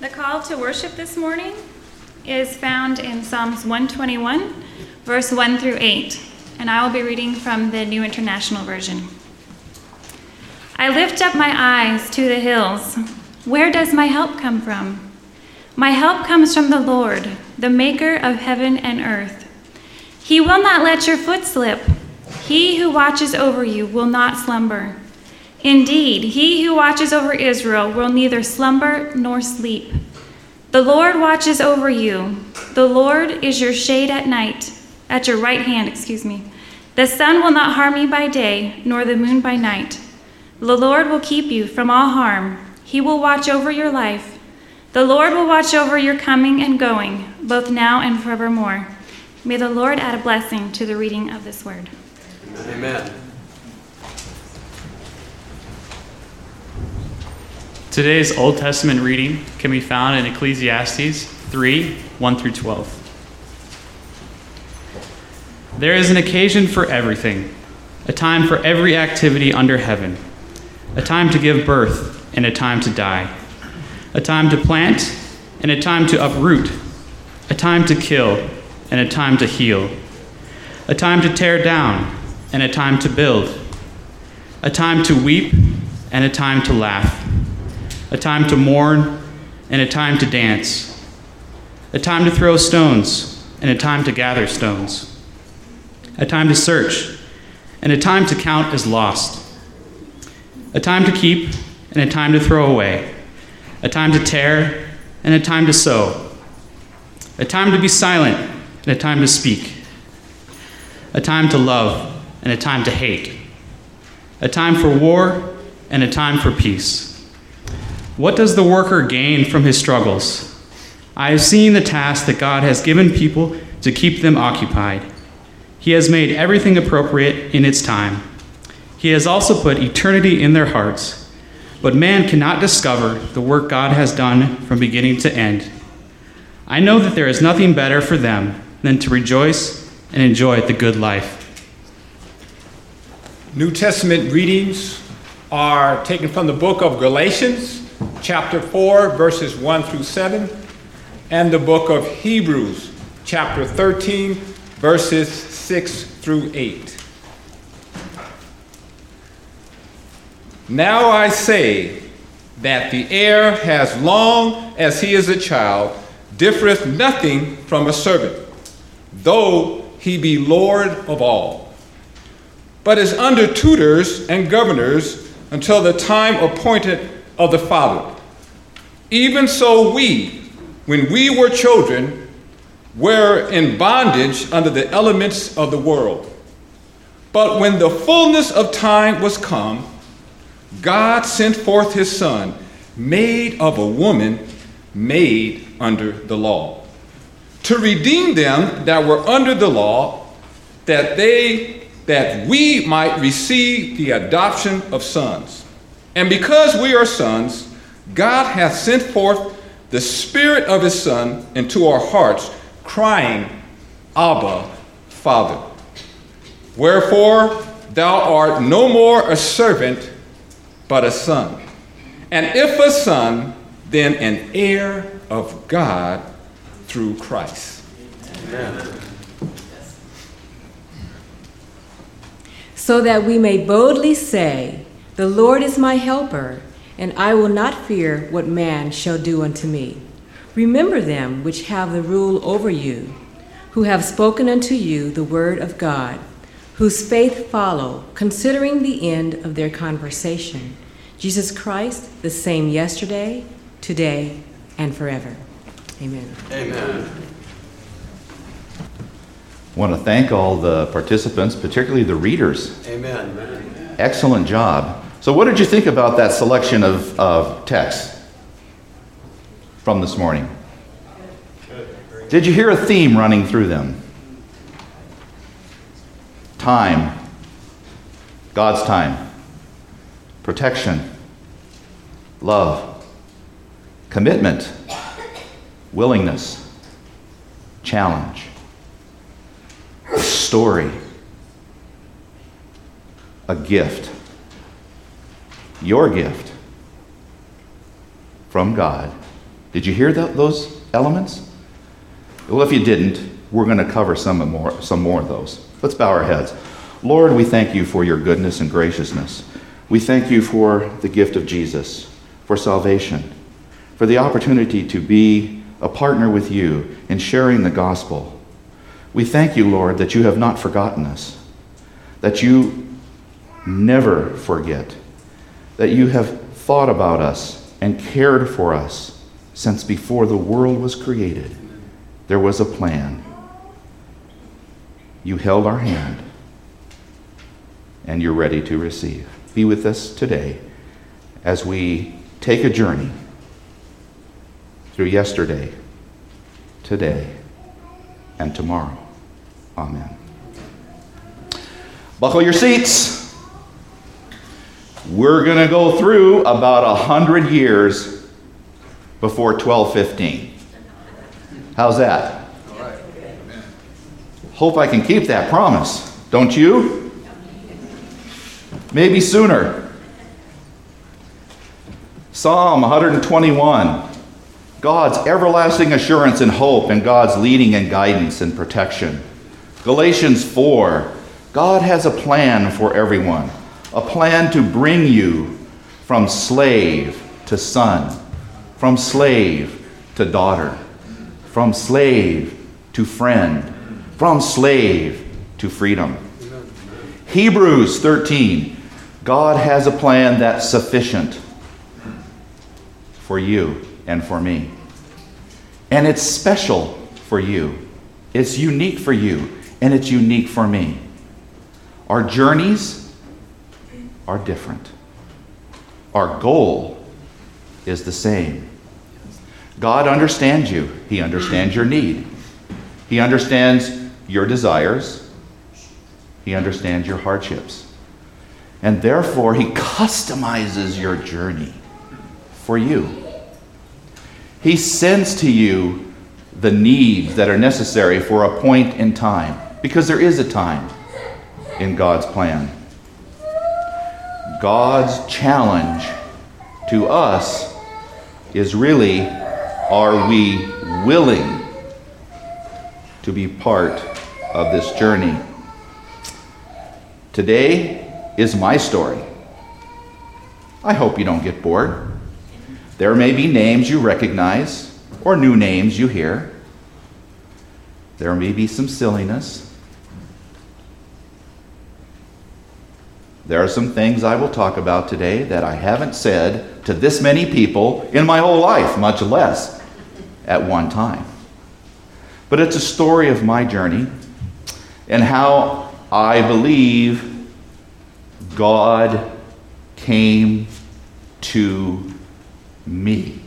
The call to worship this morning is found in Psalms 121, verse 1 through 8, and I will be reading from the New International Version. I lift up my eyes to the hills. Where does my help come from? My help comes from the Lord, the maker of heaven and earth. He will not let your foot slip. He who watches over you will not slumber. Indeed, he who watches over Israel will neither slumber nor sleep. The Lord watches over you. The Lord is your shade at night, at your right hand, excuse me. The sun will not harm you by day, nor the moon by night. The Lord will keep you from all harm. He will watch over your life. The Lord will watch over your coming and going, both now and forevermore. May the Lord add a blessing to the reading of this word. Amen. Today's Old Testament reading can be found in Ecclesiastes 3 1 through 12. There is an occasion for everything, a time for every activity under heaven, a time to give birth and a time to die, a time to plant and a time to uproot, a time to kill and a time to heal, a time to tear down and a time to build, a time to weep and a time to laugh, a time to mourn and a time to dance, a time to throw stones and a time to gather stones, a time to search and a time to count as lost, a time to keep and a time to throw away, a time to tear and a time to sow, a time to be silent and a time to speak, a time to love and a time to hate, a time for war and a time for peace. What does the worker gain from his struggles? I have seen the task that God has given people to keep them occupied. He has made everything appropriate in its time. He has also put eternity in their hearts. But man cannot discover the work God has done from beginning to end. I know that there is nothing better for them than to rejoice and enjoy the good life. New Testament readings are taken from the book of Galatians, chapter 4, verses 1 through 7, and the book of Hebrews, chapter 13, verses 6 through 8. Now I say that the heir, as long as he is a child, differeth nothing from a servant, though he be Lord of all, but is under tutors and governors until the time appointed of the Father. Even so, we, when we were children, were in bondage under the elements of the world. But when the fullness of time was come, God sent forth his Son, made of a woman, made under the law, to redeem them that were under the law, that they that we might receive the adoption of sons. And because we are sons, God hath sent forth the Spirit of his Son into our hearts, crying, Abba, Father. Wherefore, thou art no more a servant, but a son. And if a son, then an heir of God through Christ. Amen. So that we may boldly say, The Lord is my helper, and I will not fear what man shall do unto me. Remember them which have the rule over you, who have spoken unto you the word of God, whose faith follow, considering the end of their conversation. Jesus Christ, the same yesterday, today, and forever. Amen. Amen. want to thank all the participants, particularly the readers. Amen. Excellent job. So, what did you think about that selection of, of text from this morning? Did you hear a theme running through them? Time, God's time, protection, love, commitment, willingness, challenge, story, a gift, your gift from God Did you hear tho- those elements? Well, if you didn't, we're going to cover some more, some more of those. Let's bow our heads. Lord, we thank you for your goodness and graciousness. We thank you for the gift of Jesus, for salvation, for the opportunity to be a partner with you in sharing the gospel. We thank you, Lord, that you have not forgotten us, that you never forget, that you have thought about us and cared for us since before the world was created. There was a plan. You held our hand, and you're ready to receive. Be with us today as we take a journey through yesterday, today, and tomorrow. Amen. Buckle your seats. We're going to go through about a hundred years before 1215. How's that? Hope I can keep that promise. Don't you? Maybe sooner. Psalm 121. God's everlasting assurance and hope and God's leading and guidance and protection. Galatians 4. God has a plan for everyone, a plan to bring you from slave to son, from slave to daughter, from slave to friend, from slave to freedom. Hebrews 13. God has a plan that's sufficient for you and for me. And it's special for you. It's unique for you, and it's unique for me. Our journeys are different. Our goal is the same. God understands you, He understands your need, He understands your desires, He understands your hardships. And therefore, He customizes your journey for you. He sends to you the needs that are necessary for a point in time, because there is a time in God's plan. God's challenge to us is really are we willing to be part of this journey? Today is my story. I hope you don't get bored. There may be names you recognize or new names you hear. There may be some silliness. There are some things I will talk about today that I haven't said to this many people in my whole life, much less at one time. But it's a story of my journey and how I believe God came to me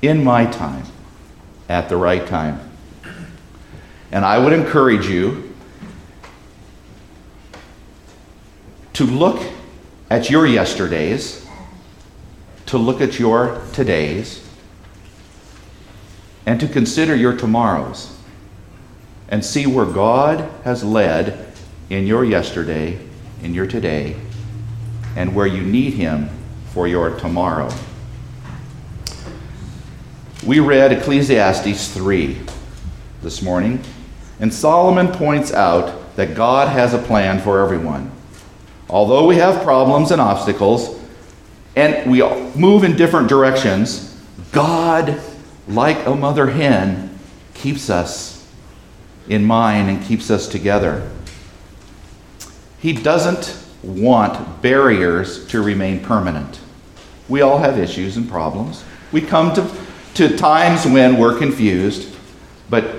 in my time at the right time. And I would encourage you to look at your yesterdays, to look at your todays, and to consider your tomorrows and see where God has led in your yesterday, in your today, and where you need Him for your tomorrow. We read Ecclesiastes 3 this morning, and Solomon points out that God has a plan for everyone. Although we have problems and obstacles, and we move in different directions, God, like a mother hen, keeps us in mind and keeps us together. He doesn't want barriers to remain permanent. We all have issues and problems. We come to, to times when we're confused, but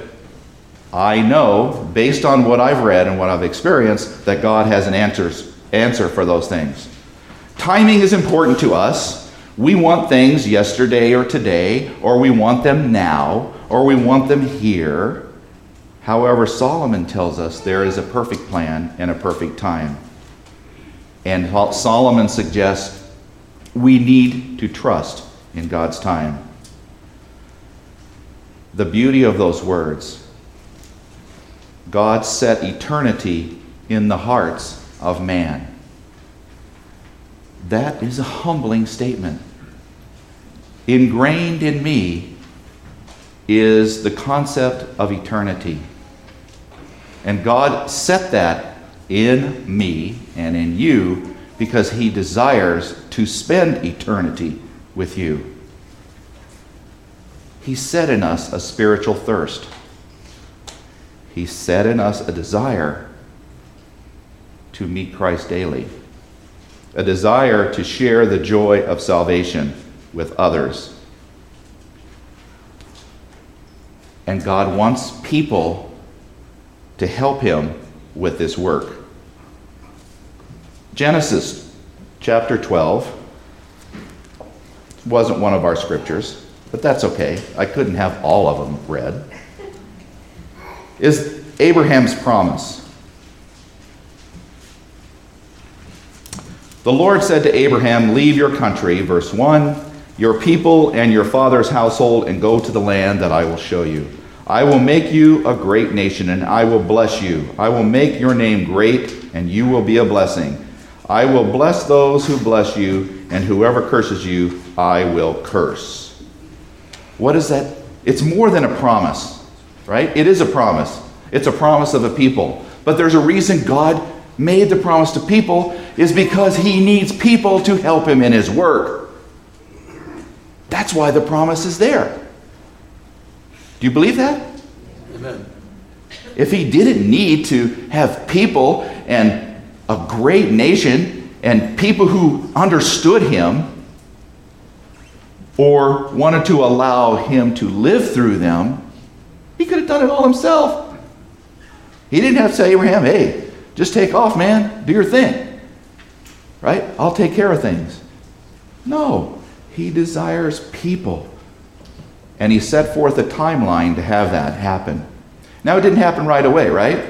I know, based on what I've read and what I've experienced, that God has an answers, answer for those things. Timing is important to us. We want things yesterday or today, or we want them now, or we want them here. However, Solomon tells us there is a perfect plan and a perfect time. And Solomon suggests we need to trust in God's time. The beauty of those words God set eternity in the hearts of man. That is a humbling statement. ingrained in me is the concept of eternity. And God set that in me and in you because He desires to spend eternity with you. He set in us a spiritual thirst. He set in us a desire to meet Christ daily, a desire to share the joy of salvation with others. And God wants people to help him with this work. Genesis chapter 12 wasn't one of our scriptures, but that's okay. I couldn't have all of them read. Is Abraham's promise. The Lord said to Abraham, Leave your country, verse 1, your people and your father's household, and go to the land that I will show you. I will make you a great nation, and I will bless you. I will make your name great, and you will be a blessing. I will bless those who bless you, and whoever curses you, I will curse. What is that? It's more than a promise, right? It is a promise. It's a promise of a people. But there's a reason God made the promise to people is because he needs people to help him in his work. That's why the promise is there. Do you believe that? Amen. If he didn't need to have people and a great nation and people who understood him or wanted to allow him to live through them, he could have done it all himself. He didn't have to say, Abraham, hey, just take off, man, do your thing. Right? I'll take care of things. No, he desires people. And he set forth a timeline to have that happen. Now, it didn't happen right away, right?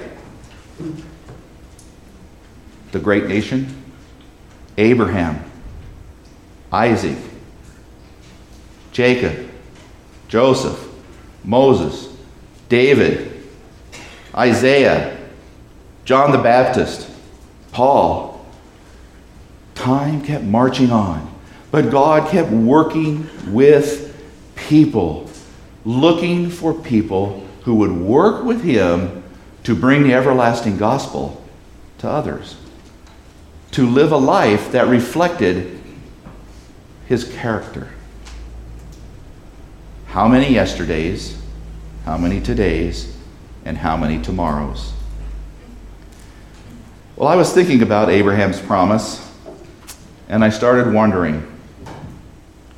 The great nation, Abraham, Isaac, Jacob, Joseph, Moses, David, Isaiah, John the Baptist, Paul. Time kept marching on, but God kept working with people, looking for people who would work with Him to bring the everlasting gospel to others, to live a life that reflected His character. How many yesterdays? How many todays? and how many tomorrows? Well, I was thinking about Abraham's promise, and I started wondering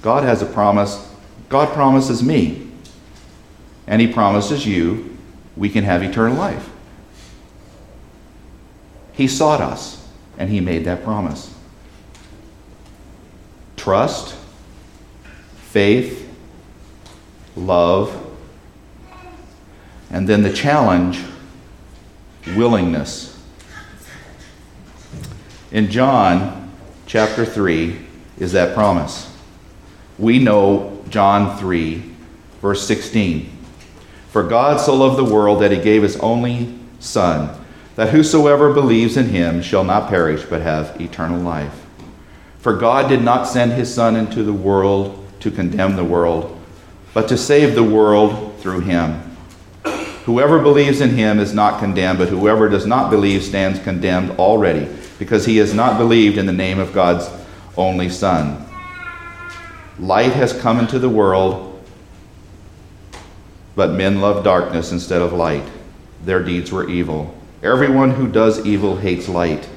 God has a promise. God promises me, and He promises you we can have eternal life. He sought us, and He made that promise. Trust, faith, love, and then the challenge willingness. In John chapter 3 is that promise. We know John 3, verse 16. For God so loved the world that he gave his only Son, that whosoever believes in him shall not perish but have eternal life. For God did not send his Son into the world to condemn the world, but to save the world through him. Whoever believes in him is not condemned, but whoever does not believe stands condemned already, because he has not believed in the name of God's only Son. Light has come into the world, but men love darkness instead of light. Their deeds were evil. Everyone who does evil hates light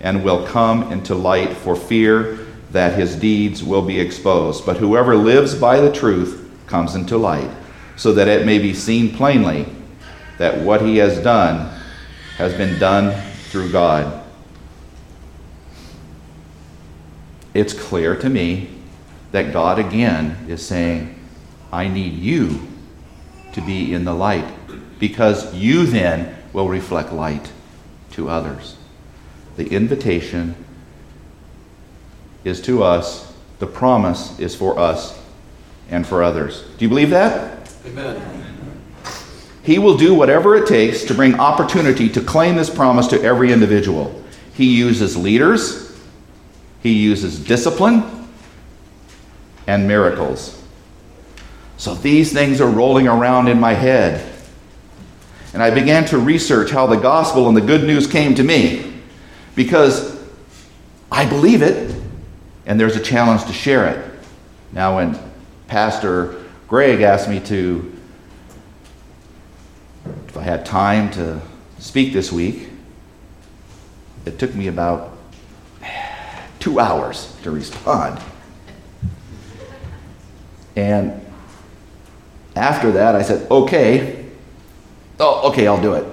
and will come into light for fear that his deeds will be exposed. But whoever lives by the truth comes into light so that it may be seen plainly that what he has done has been done through God. It's clear to me that God again is saying, I need you to be in the light because you then will reflect light to others. The invitation is to us, the promise is for us and for others. Do you believe that? Amen. He will do whatever it takes to bring opportunity to claim this promise to every individual. He uses leaders, he uses discipline, and miracles. So these things are rolling around in my head. And I began to research how the gospel and the good news came to me because I believe it and there's a challenge to share it. Now, when Pastor Greg asked me to, if I had time to speak this week, it took me about two hours to respond. And after that, I said, okay, oh, okay, I'll do it.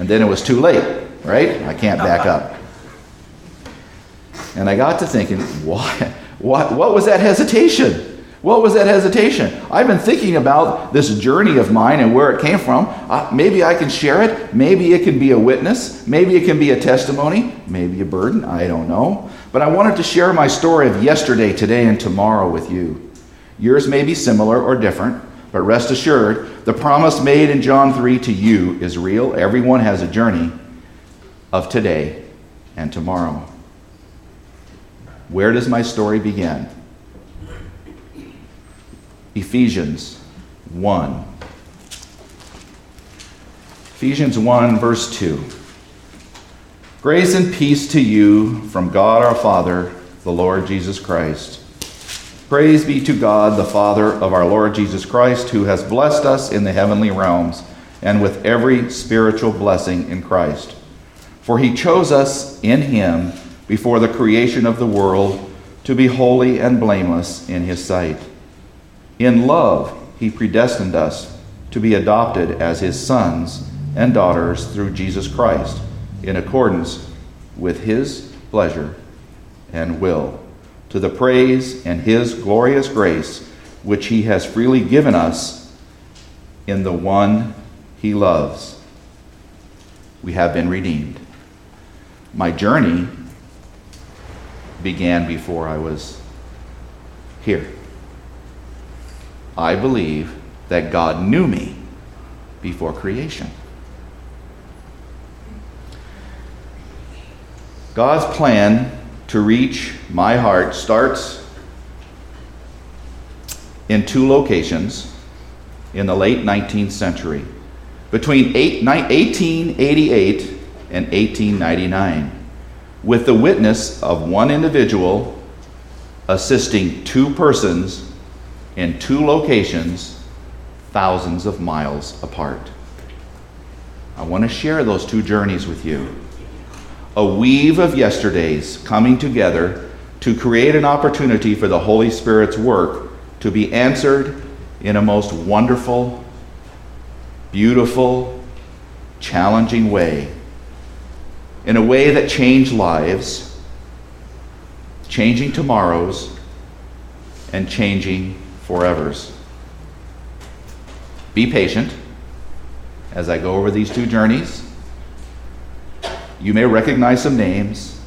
And then it was too late, right? I can't back up. And I got to thinking, why, what, what was that hesitation? What was that hesitation? I've been thinking about this journey of mine and where it came from. Uh, maybe I can share it. Maybe it can be a witness. Maybe it can be a testimony. Maybe a burden. I don't know. But I wanted to share my story of yesterday, today, and tomorrow with you. Yours may be similar or different, but rest assured, the promise made in John 3 to you is real. Everyone has a journey of today and tomorrow. Where does my story begin? Ephesians 1. Ephesians 1, verse 2. Grace and peace to you from God our Father, the Lord Jesus Christ. Praise be to God, the Father of our Lord Jesus Christ, who has blessed us in the heavenly realms and with every spiritual blessing in Christ. For he chose us in him before the creation of the world to be holy and blameless in his sight. In love, he predestined us to be adopted as his sons and daughters through Jesus Christ, in accordance with his pleasure and will, to the praise and his glorious grace, which he has freely given us in the one he loves. We have been redeemed. My journey began before I was here. I believe that God knew me before creation. God's plan to reach my heart starts in two locations in the late 19th century, between 1888 and 1899, with the witness of one individual assisting two persons in two locations thousands of miles apart. I want to share those two journeys with you. A weave of yesterdays coming together to create an opportunity for the Holy Spirit's work to be answered in a most wonderful, beautiful, challenging way. In a way that changed lives, changing tomorrows, and changing forevers. Be patient as I go over these two journeys. You may recognize some names.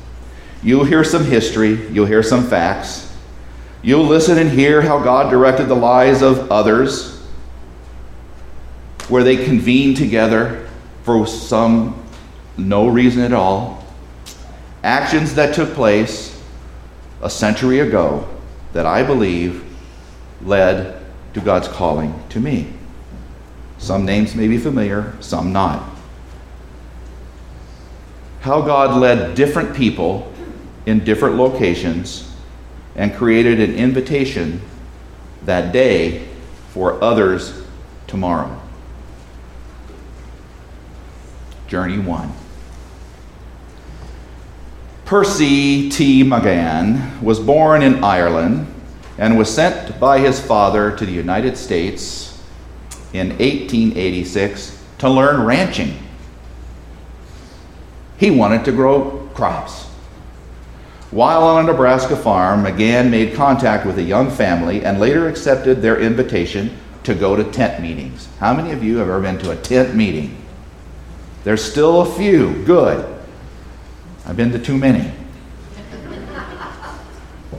You'll hear some history. You'll hear some facts. You'll listen and hear how God directed the lives of others, where they convened together for some no reason at all. Actions that took place a century ago that I believe led to God's calling to me. Some names may be familiar, some not. How God led different people in different locations and created an invitation that day for others tomorrow. Journey 1. Percy T. Magan was born in Ireland and was sent by his father to the United States in 1886 to learn ranching. He wanted to grow crops. While on a Nebraska farm, Magan made contact with a young family and later accepted their invitation to go to tent meetings. How many of you have ever been to a tent meeting? There's still a few. Good. I've been to too many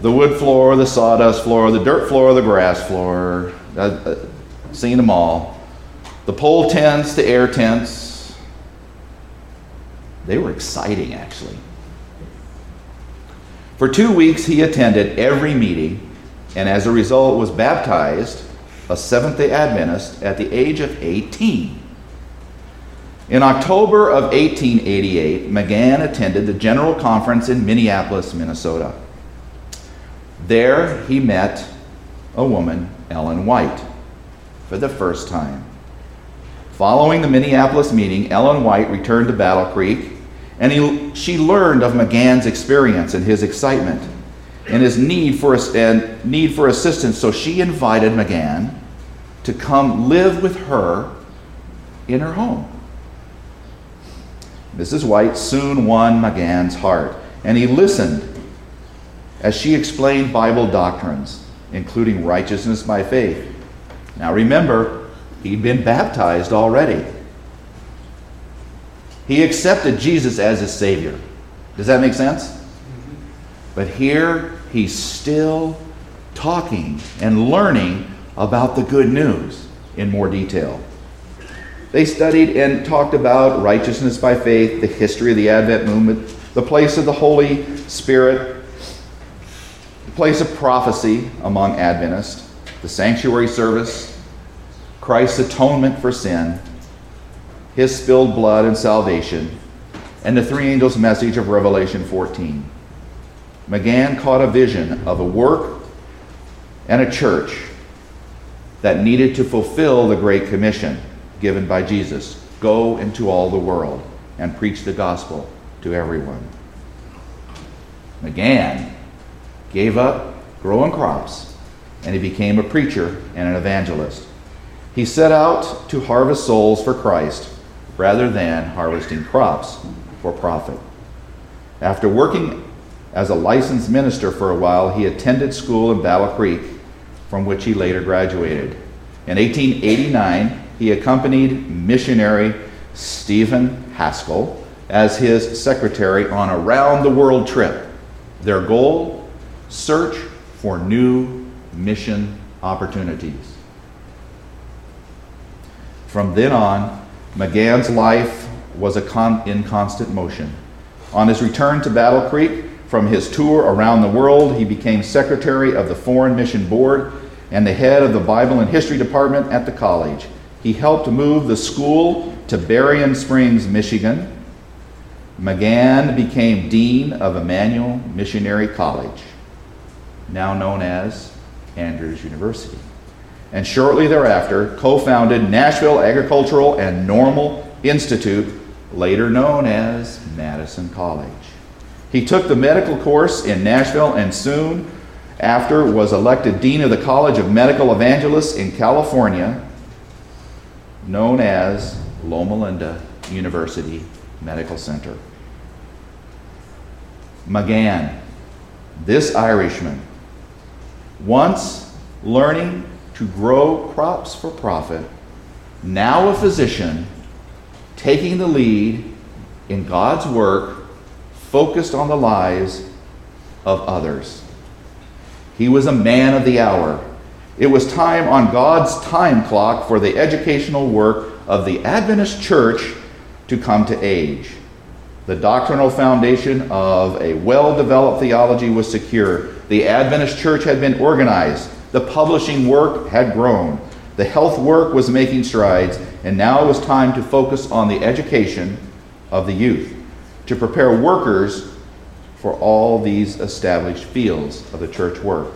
the wood floor, the sawdust floor, the dirt floor, the grass floor. I've uh, seen them all. The pole tents, the air tents. They were exciting, actually. For two weeks, he attended every meeting and as a result was baptized a Seventh day Adventist at the age of 18. In October of 1888, Magan attended the General Conference in Minneapolis, Minnesota. There he met a woman, Ellen White, for the first time. Following the Minneapolis meeting, Ellen White returned to Battle Creek and he, she learned of Magan's experience and his excitement and his need for, and need for assistance, so she invited Magan to come live with her in her home. Mrs. White soon won Magan's heart, and he listened as she explained Bible doctrines, including righteousness by faith. Now remember, he'd been baptized already. He accepted Jesus as his Savior. Does that make sense? But here he's still talking and learning about the good news in more detail. They studied and talked about righteousness by faith, the history of the Advent movement, the place of the Holy Spirit, the place of prophecy among Adventists, the sanctuary service, Christ's atonement for sin, his spilled blood and salvation, and the three angels' message of Revelation 14. Magan caught a vision of a work and a church that needed to fulfill the Great Commission given by Jesus go into all the world and preach the gospel to everyone. Magan gave up growing crops and he became a preacher and an evangelist. He set out to harvest souls for Christ rather than harvesting crops for profit. After working as a licensed minister for a while, he attended school in Battle Creek, from which he later graduated. In 1889, he accompanied missionary Stephen Haskell as his secretary on a round the world trip. Their goal search for new mission opportunities. From then on, Magan's life was con- in constant motion. On his return to Battle Creek from his tour around the world, he became secretary of the Foreign Mission Board and the head of the Bible and History Department at the college. He helped move the school to Berrien Springs, Michigan. Magan became dean of Emmanuel Missionary College, now known as Andrews University and shortly thereafter co founded Nashville Agricultural and Normal Institute, later known as Madison College. He took the medical course in Nashville and soon after was elected Dean of the College of Medical Evangelists in California, known as Loma Linda University Medical Center. Magan, this Irishman, once learning to grow crops for profit, now a physician taking the lead in God's work focused on the lives of others. He was a man of the hour. It was time on God's time clock for the educational work of the Adventist church to come to age. The doctrinal foundation of a well developed theology was secure. The Adventist church had been organized. The publishing work had grown. The health work was making strides, and now it was time to focus on the education of the youth, to prepare workers for all these established fields of the church work.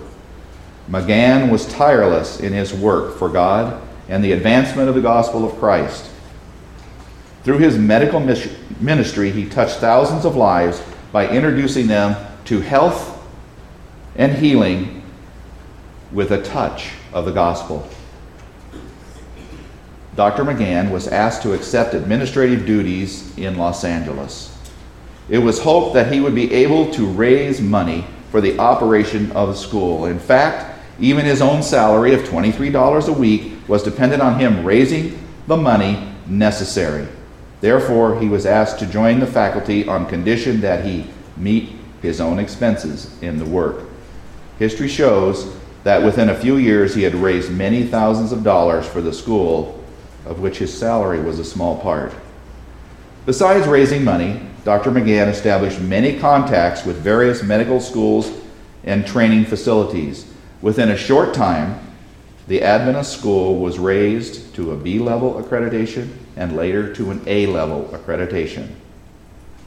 Magan was tireless in his work for God and the advancement of the gospel of Christ. Through his medical ministry, he touched thousands of lives by introducing them to health and healing with a touch of the gospel. Dr. Magan was asked to accept administrative duties in Los Angeles. It was hoped that he would be able to raise money for the operation of the school. In fact, even his own salary of $23 a week was dependent on him raising the money necessary. Therefore, he was asked to join the faculty on condition that he meet his own expenses in the work. History shows that within a few years he had raised many thousands of dollars for the school, of which his salary was a small part. Besides raising money, Dr. Magan established many contacts with various medical schools and training facilities. Within a short time, the Adventist school was raised to a B level accreditation and later to an A level accreditation.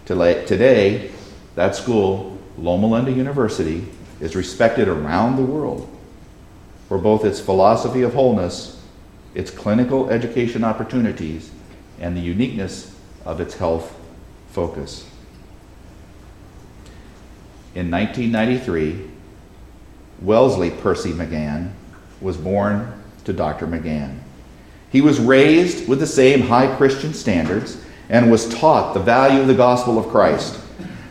Today, that school, Loma Linda University, is respected around the world for both its philosophy of wholeness, its clinical education opportunities, and the uniqueness of its health focus. In 1993, Wellesley Percy Magan was born to Dr. Magan. He was raised with the same high Christian standards and was taught the value of the gospel of Christ.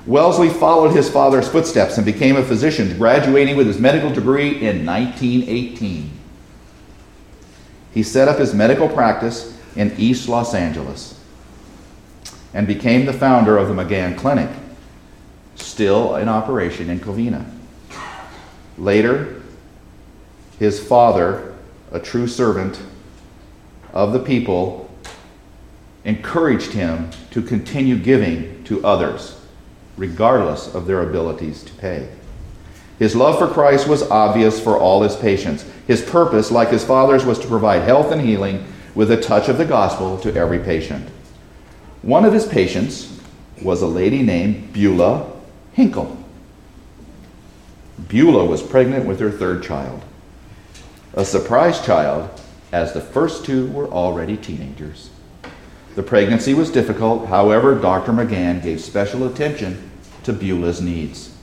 Wellesley followed his father's footsteps and became a physician, graduating with his medical degree in 1918. He set up his medical practice in East Los Angeles and became the founder of the Magan Clinic, still in operation in Covina. Later, his father, a true servant of the people, encouraged him to continue giving to others, regardless of their abilities to pay. His love for Christ was obvious for all his patients. His purpose, like his father's, was to provide health and healing with a touch of the gospel to every patient. One of his patients was a lady named Beulah Hinkle. Beulah was pregnant with her third child, a surprise child, as the first two were already teenagers. The pregnancy was difficult, however, Dr. Magan gave special attention to Beulah's needs.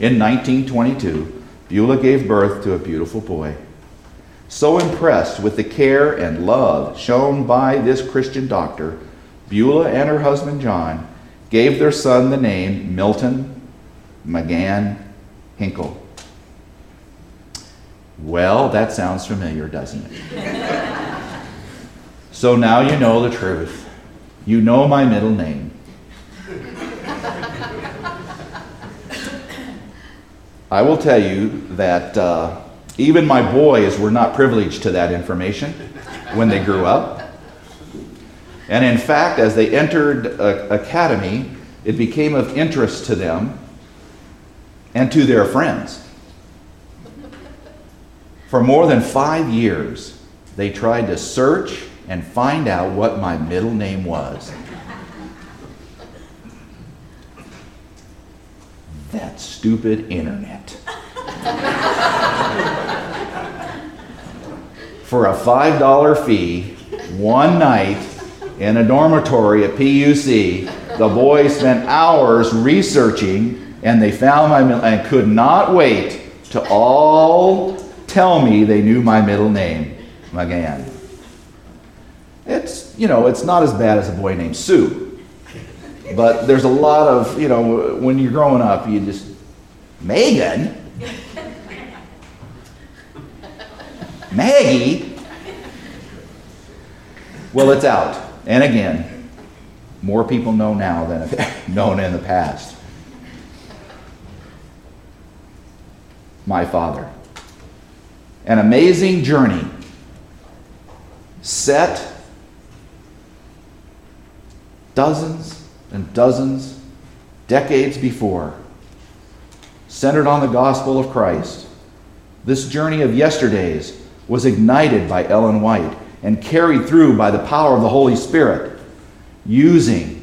In 1922, Beulah gave birth to a beautiful boy. So impressed with the care and love shown by this Christian doctor, Beulah and her husband John gave their son the name Milton Magan Hinkle. Well, that sounds familiar, doesn't it? so now you know the truth. You know my middle name. I will tell you that uh, even my boys were not privileged to that information when they grew up. And in fact, as they entered uh, academy, it became of interest to them and to their friends. For more than five years, they tried to search and find out what my middle name was. That stupid internet. For a $5 fee, one night in a dormitory at PUC, the boys spent hours researching and they found my middle and could not wait to all tell me they knew my middle name, Magan. It's, you know, it's not as bad as a boy named Sue. But there's a lot of, you know, when you're growing up, you just, Megan? Maggie? Well, it's out. And again, more people know now than have known in the past. my Father. An amazing journey set dozens and dozens, decades before, centered on the gospel of Christ. This journey of yesterdays was ignited by Ellen White and carried through by the power of the Holy Spirit, using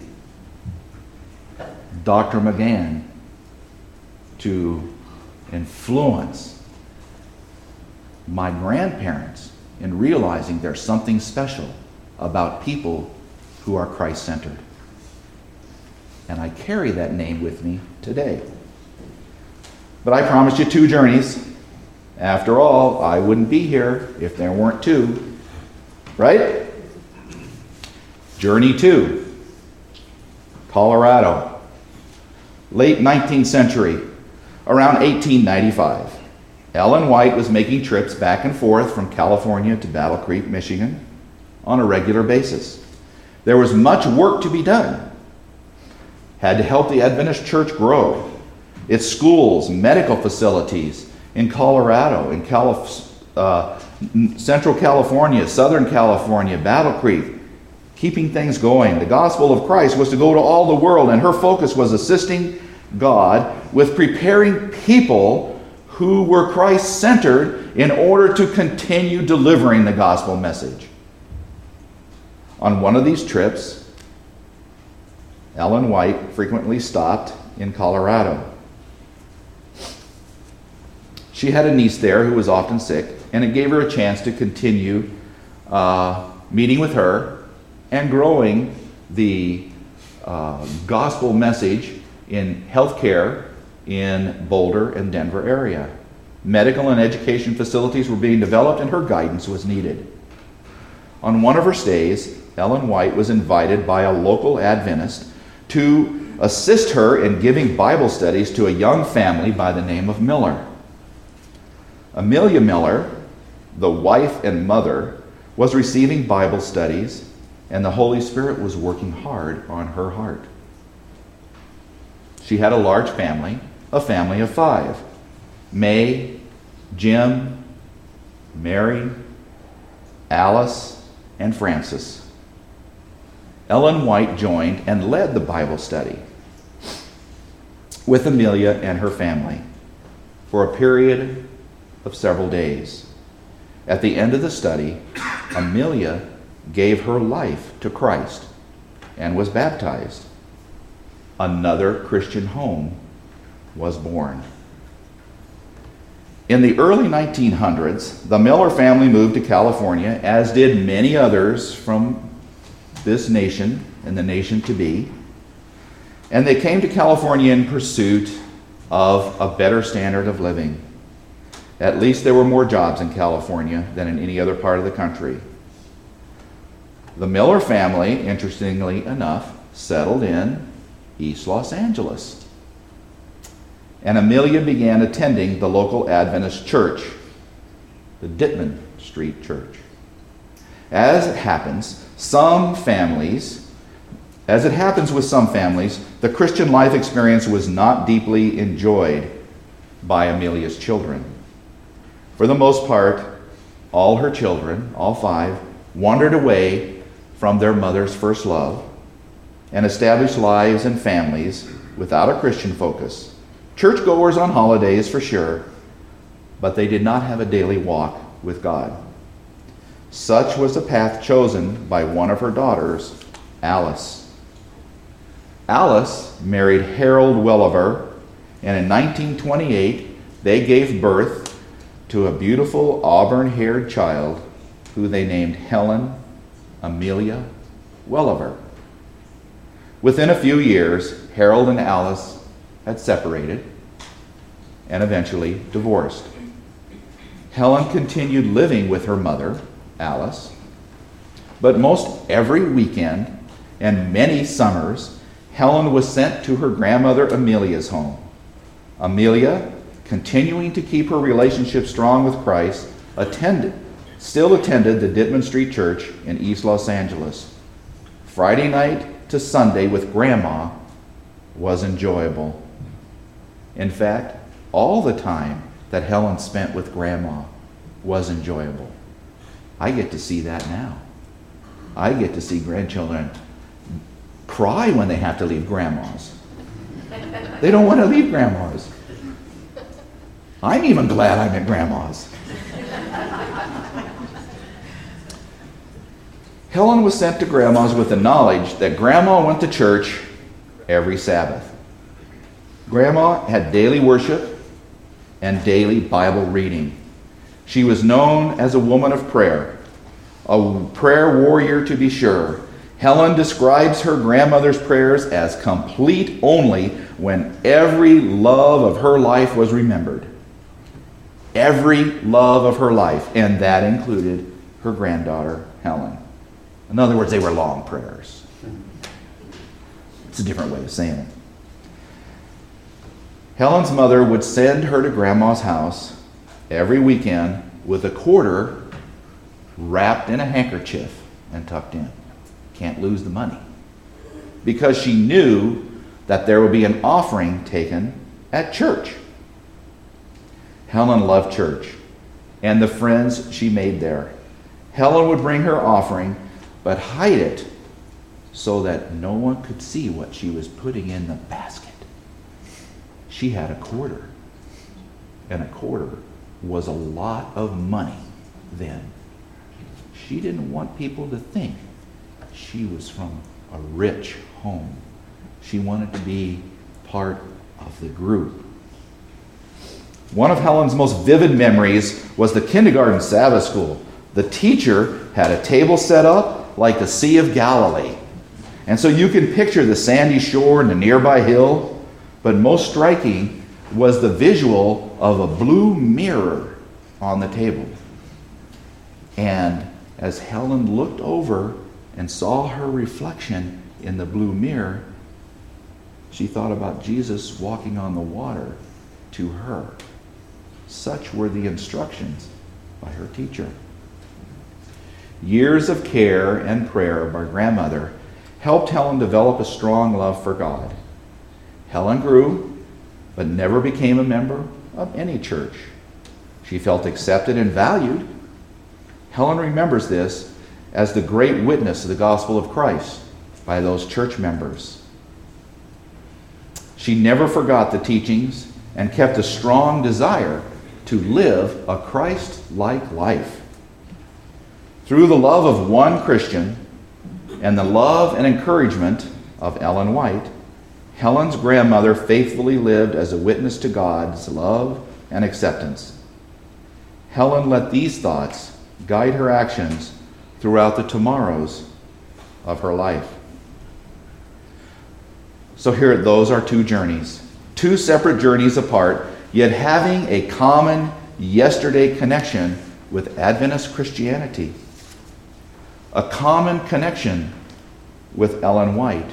Dr. Magan to influence my grandparents in realizing there's something special about people who are Christ centered. And I carry that name with me today. But I promised you two journeys. After all, I wouldn't be here if there weren't two. Right? Journey two Colorado. Late 19th century, around 1895. Ellen White was making trips back and forth from California to Battle Creek, Michigan on a regular basis. There was much work to be done. Had to help the Adventist church grow. Its schools, medical facilities in Colorado, in Calif- uh, Central California, Southern California, Battle Creek, keeping things going. The gospel of Christ was to go to all the world, and her focus was assisting God with preparing people who were Christ centered in order to continue delivering the gospel message. On one of these trips, Ellen White frequently stopped in Colorado. She had a niece there who was often sick, and it gave her a chance to continue uh, meeting with her and growing the uh, gospel message in healthcare in Boulder and Denver area. Medical and education facilities were being developed, and her guidance was needed. On one of her stays, Ellen White was invited by a local Adventist to assist her in giving Bible studies to a young family by the name of Miller. Amelia Miller, the wife and mother, was receiving Bible studies, and the Holy Spirit was working hard on her heart. She had a large family, a family of five May, Jim, Mary, Alice, and Francis. Ellen White joined and led the Bible study with Amelia and her family for a period of several days. At the end of the study, Amelia gave her life to Christ and was baptized. Another Christian home was born. In the early 1900s, the Miller family moved to California, as did many others from this nation and the nation to be. And they came to California in pursuit of a better standard of living. At least there were more jobs in California than in any other part of the country. The Miller family, interestingly enough, settled in East Los Angeles. And Amelia began attending the local Adventist church, the Ditman Street Church. As it happens, some families, as it happens with some families, the Christian life experience was not deeply enjoyed by Amelia's children. For the most part, all her children, all five, wandered away from their mother's first love and established lives and families without a Christian focus. Churchgoers on holidays, for sure, but they did not have a daily walk with God. Such was the path chosen by one of her daughters, Alice. Alice married Harold Welliver, and in 1928 they gave birth to a beautiful auburn haired child who they named Helen Amelia Welliver. Within a few years, Harold and Alice had separated and eventually divorced. Helen continued living with her mother, Alice, but most every weekend and many summers, Helen was sent to her grandmother Amelia's home. Amelia, continuing to keep her relationship strong with Christ, attended, still attended the Ditman Street Church in East Los Angeles. Friday night to Sunday with Grandma was enjoyable. In fact, all the time that Helen spent with Grandma was enjoyable. I get to see that now. I get to see grandchildren cry when they have to leave grandmas. They don't want to leave grandmas. I'm even glad I'm at grandma's. Helen was sent to grandma's with the knowledge that grandma went to church every Sabbath. Grandma had daily worship and daily Bible reading. She was known as a woman of prayer, a prayer warrior to be sure. Helen describes her grandmother's prayers as complete only when every love of her life was remembered. Every love of her life, and that included her granddaughter, Helen. In other words, they were long prayers. It's a different way of saying it. Helen's mother would send her to Grandma's house every weekend with a quarter wrapped in a handkerchief and tucked in. Can't lose the money. Because she knew that there would be an offering taken at church. Helen loved church and the friends she made there. Helen would bring her offering but hide it so that no one could see what she was putting in the basket. She had a quarter. and a quarter was a lot of money then. She didn't want people to think she was from a rich home. She wanted to be part of the group. One of Helen's most vivid memories was the kindergarten Sabbath school. The teacher had a table set up like the Sea of Galilee. And so you can picture the sandy shore and the nearby hill, but most striking was the visual of a blue mirror on the table. And as Helen looked over and saw her reflection in the blue mirror, she thought about Jesus walking on the water to her. Such were the instructions by her teacher. Years of care and prayer by grandmother helped Helen develop a strong love for God. Helen grew, but never became a member of any church. She felt accepted and valued. Helen remembers this as the great witness of the gospel of Christ by those church members. She never forgot the teachings and kept a strong desire to live a Christ like life. Through the love of one Christian and the love and encouragement of Ellen White, Helen's grandmother faithfully lived as a witness to God's love and acceptance. Helen let these thoughts guide her actions throughout the tomorrows of her life. So, here, those are two journeys, two separate journeys apart, yet having a common yesterday connection with Adventist Christianity, a common connection with Ellen White,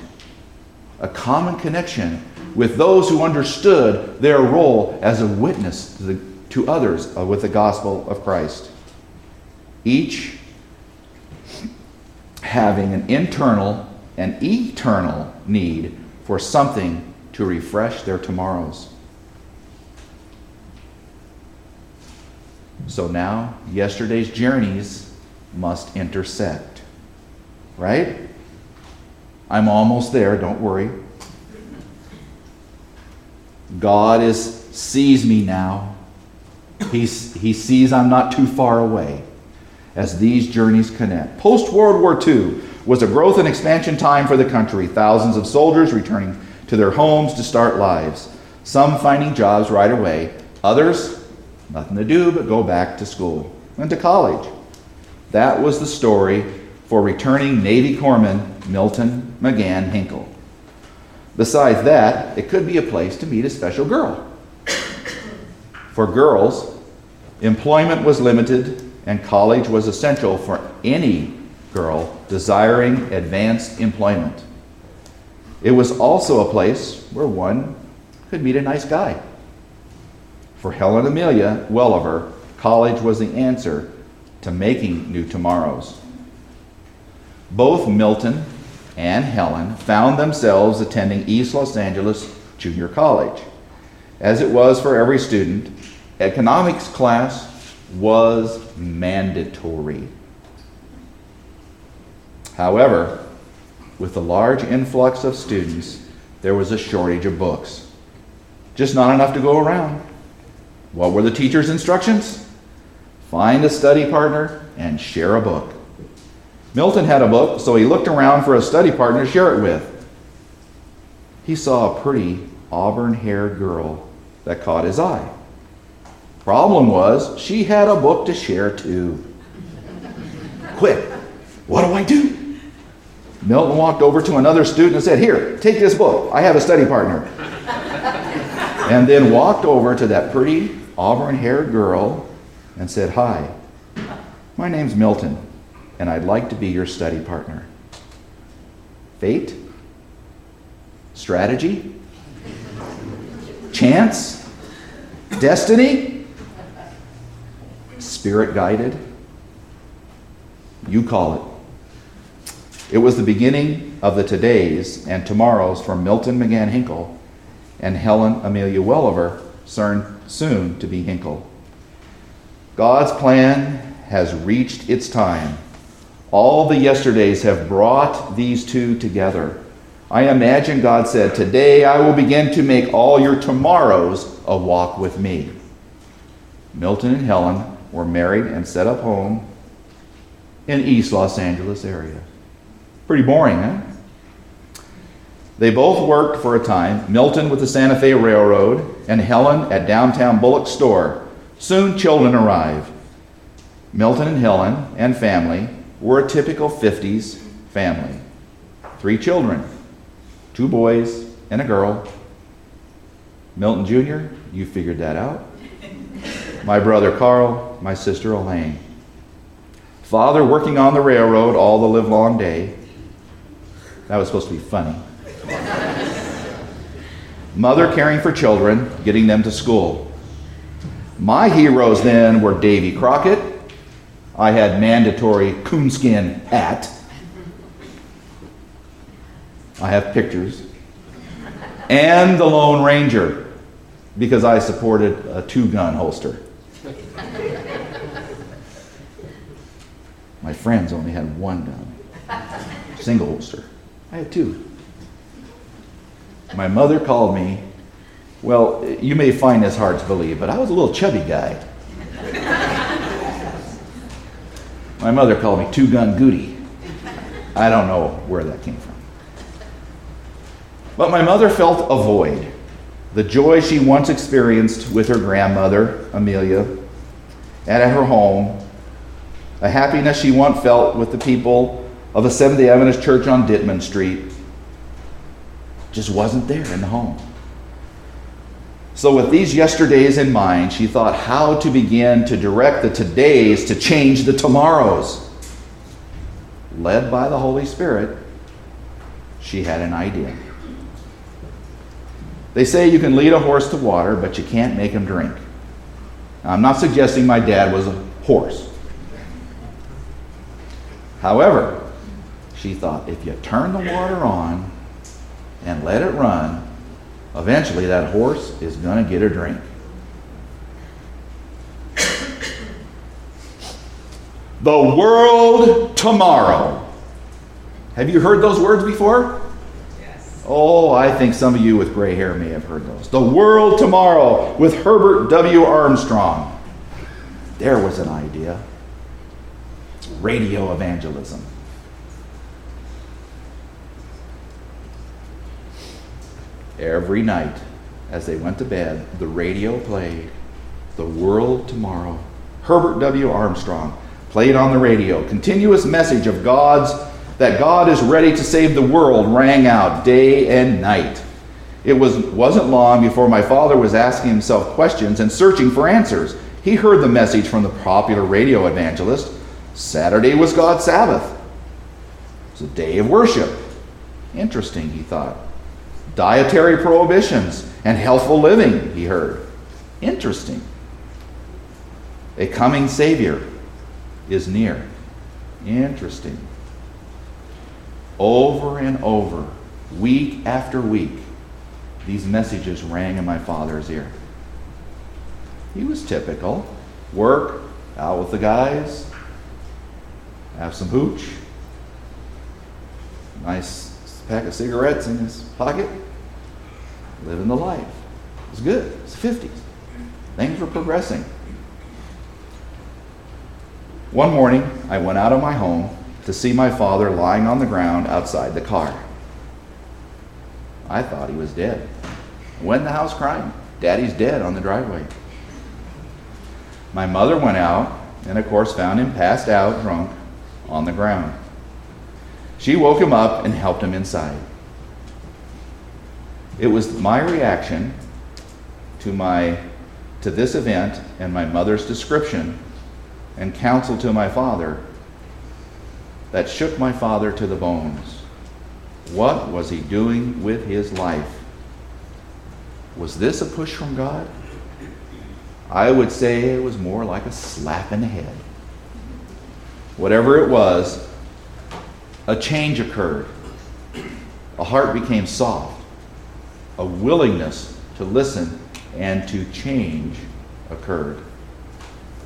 a common connection with those who understood their role as a witness to, the, to others uh, with the gospel of Christ. Each having an internal and eternal need for something to refresh their tomorrows. So now, yesterday's journeys must intersect. Right? I'm almost there, don't worry. God is sees me now. He's, he sees I'm not too far away as these journeys connect. Post World War II was a growth and expansion time for the country, thousands of soldiers returning to their homes to start lives, some finding jobs right away, others, nothing to do but go back to school and to college. That was the story for returning Navy Corpsman Milton Magan Hinkle. Besides that, it could be a place to meet a special girl. For girls, employment was limited and college was essential for any girl desiring advanced employment. It was also a place where one could meet a nice guy. For Helen Amelia Welliver, college was the answer to making new tomorrows. Both Milton and Helen found themselves attending East Los Angeles Junior College. As it was for every student, economics class was mandatory. However, with the large influx of students, there was a shortage of books. Just not enough to go around. What were the teacher's instructions? Find a study partner and share a book. Milton had a book, so he looked around for a study partner to share it with. He saw a pretty auburn haired girl that caught his eye. Problem was, she had a book to share too. Quick, what do I do? Milton walked over to another student and said, Here, take this book. I have a study partner. and then walked over to that pretty auburn haired girl and said, Hi, my name's Milton, and I'd like to be your study partner. Fate? Strategy? Chance? Destiny? Spirit guided? You call it. It was the beginning of the todays and tomorrows for Milton Magan Hinkle and Helen Amelia Welliver, soon to be Hinkle. God's plan has reached its time. All the yesterdays have brought these two together. I imagine God said, Today I will begin to make all your tomorrows a walk with me. Milton and Helen were married and set up home in East Los Angeles area. Pretty boring, huh? They both worked for a time, Milton with the Santa Fe Railroad and Helen at downtown Bullock Store. Soon children arrived. Milton and Helen and family were a typical 50s family. Three children, two boys and a girl. Milton Jr., you figured that out. My brother Carl, my sister Elaine. Father working on the railroad all the livelong day. That was supposed to be funny. Mother caring for children, getting them to school. My heroes then were Davy Crockett. I had mandatory coonskin hat. I have pictures. And the Lone Ranger, because I supported a two gun holster. My friends only had one gun, single holster. I had two. My mother called me, well, you may find this hard to believe, but I was a little chubby guy. My mother called me Two Gun Goody. I don't know where that came from. But my mother felt a void. The joy she once experienced with her grandmother, Amelia, and at her home, a happiness she once felt with the people of the Seventh day Adventist Church on Ditman Street, just wasn't there in the home. So, with these yesterdays in mind, she thought how to begin to direct the todays to change the tomorrows. Led by the Holy Spirit, she had an idea. They say you can lead a horse to water, but you can't make him drink. Now, I'm not suggesting my dad was a horse. However, she thought if you turn the water on and let it run, eventually that horse is going to get a drink. The world tomorrow. Have you heard those words before? Yes. Oh, I think some of you with gray hair may have heard those. The world tomorrow with Herbert W. Armstrong. There was an idea. Radio evangelism. Every night as they went to bed, the radio played The World Tomorrow. Herbert W. Armstrong played on the radio. Continuous message of God's that God is ready to save the world rang out day and night. It was, wasn't long before my father was asking himself questions and searching for answers. He heard the message from the popular radio evangelist Saturday was God's Sabbath. It was a day of worship. Interesting, he thought. Dietary prohibitions and healthful living, he heard. Interesting. A coming Savior is near. Interesting. Over and over, week after week, these messages rang in my father's ear. He was typical. Work, out with the guys, have some hooch, nice pack of cigarettes in his pocket, living the life. It was good. It's the 50s. Things were progressing. One morning, I went out of my home to see my father lying on the ground outside the car. I thought he was dead. I went in the house crying. Daddy's dead on the driveway. My mother went out and, of course, found him passed out, drunk, on the ground. She woke him up and helped him inside. It was my reaction to, my, to this event and my mother's description and counsel to my father that shook my father to the bones. What was he doing with his life? Was this a push from God? I would say it was more like a slap in the head. Whatever it was, a change occurred. A heart became soft. A willingness to listen and to change occurred.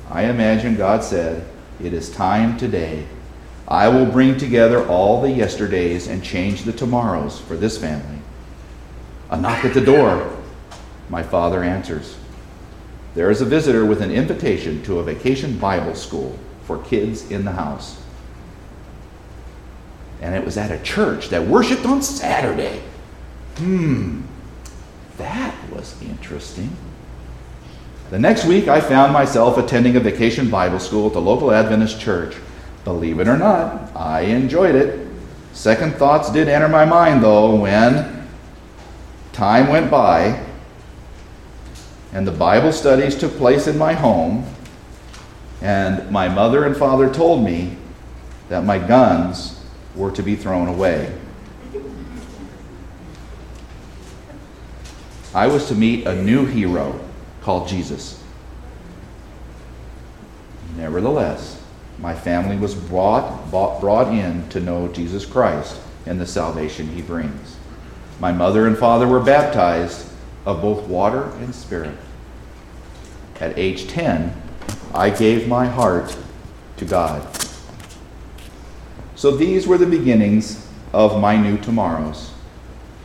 I imagine God said, It is time today. I will bring together all the yesterdays and change the tomorrows for this family. A knock at the door. My father answers. there is a visitor with an invitation to a vacation Bible school for kids in the house. And it was at a church that worshiped on Saturday. Hmm, that was interesting. The next week, I found myself attending a vacation Bible school at the local Adventist church. Believe it or not, I enjoyed it. Second thoughts did enter my mind, though, when time went by and the Bible studies took place in my home, and my mother and father told me that my guns were to be thrown away. I was to meet a new hero called Jesus. Nevertheless, my family was brought, brought in to know Jesus Christ and the salvation he brings. My mother and father were baptized of both water and spirit. At age 10, I gave my heart to God. So these were the beginnings of my new tomorrows.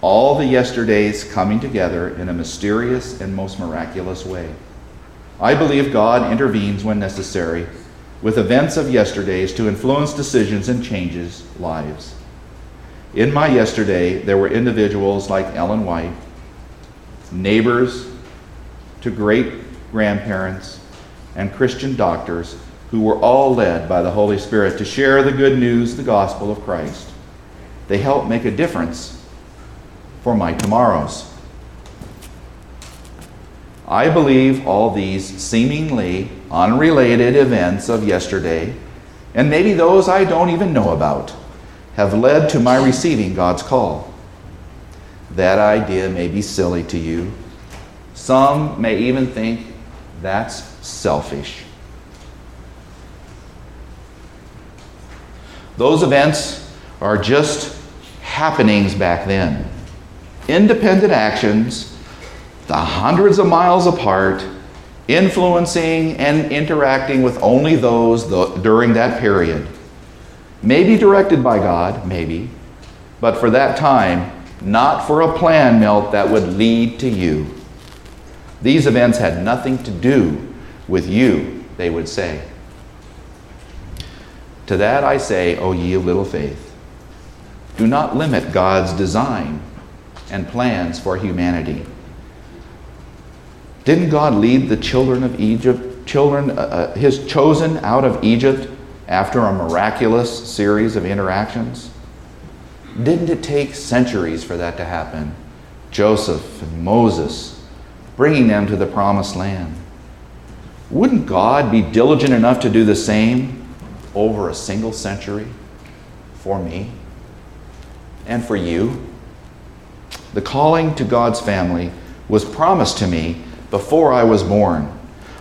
All the yesterdays coming together in a mysterious and most miraculous way. I believe God intervenes when necessary with events of yesterdays to influence decisions and changes lives. In my yesterday, there were individuals like Ellen White, neighbors to great grandparents, and Christian doctors who were all led by the Holy Spirit to share the good news, the gospel of Christ. They helped make a difference for my tomorrows. I believe all these seemingly unrelated events of yesterday, and maybe those I don't even know about, have led to my receiving God's call. That idea may be silly to you. Some may even think that's selfish. Those events are just happenings back then. Independent actions, the hundreds of miles apart, influencing and interacting with only those during that period. Maybe directed by God, maybe, but for that time, not for a plan, Milt, that would lead to you. These events had nothing to do with you, they would say. To that I say, O ye of little faith, do not limit God's design and plans for humanity. Didn't God lead the children of Egypt, children, uh, uh his chosen out of Egypt after a miraculous series of interactions? Didn't it take centuries for that to happen? Joseph and Moses bringing them to the promised land. Wouldn't God be diligent enough to do the same over a single century for me and for you? The calling to God's family was promised to me before I was born.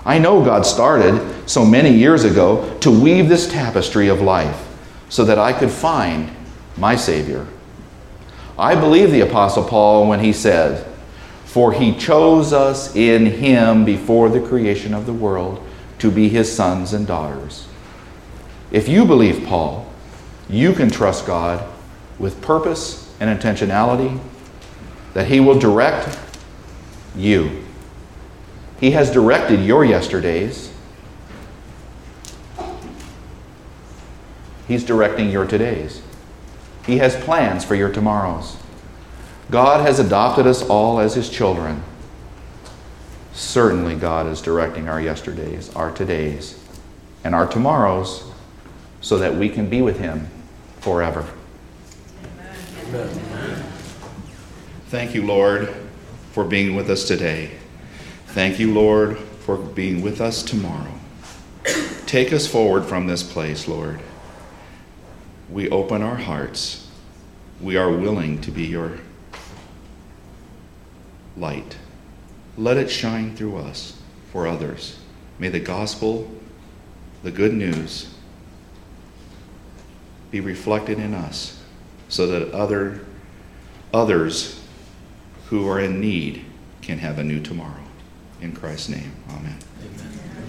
I know God started so many years ago to weave this tapestry of life so that I could find my Savior. I believe the Apostle Paul when he said, for he chose us in him before the creation of the world to be his sons and daughters. If you believe Paul, you can trust God with purpose and intentionality that he will direct you. He has directed your yesterdays. He's directing your todays. He has plans for your tomorrows. God has adopted us all as His children. Certainly, God is directing our yesterdays, our todays, and our tomorrows so that we can be with Him forever. Amen. Thank you, Lord, for being with us today. Thank you, Lord, for being with us tomorrow. Take us forward from this place, Lord. We open our hearts. We are willing to be your light. Let it shine through us for others. May the gospel, the good news, be reflected in us so that other, others who are in need can have a new tomorrow. In Christ's name, amen.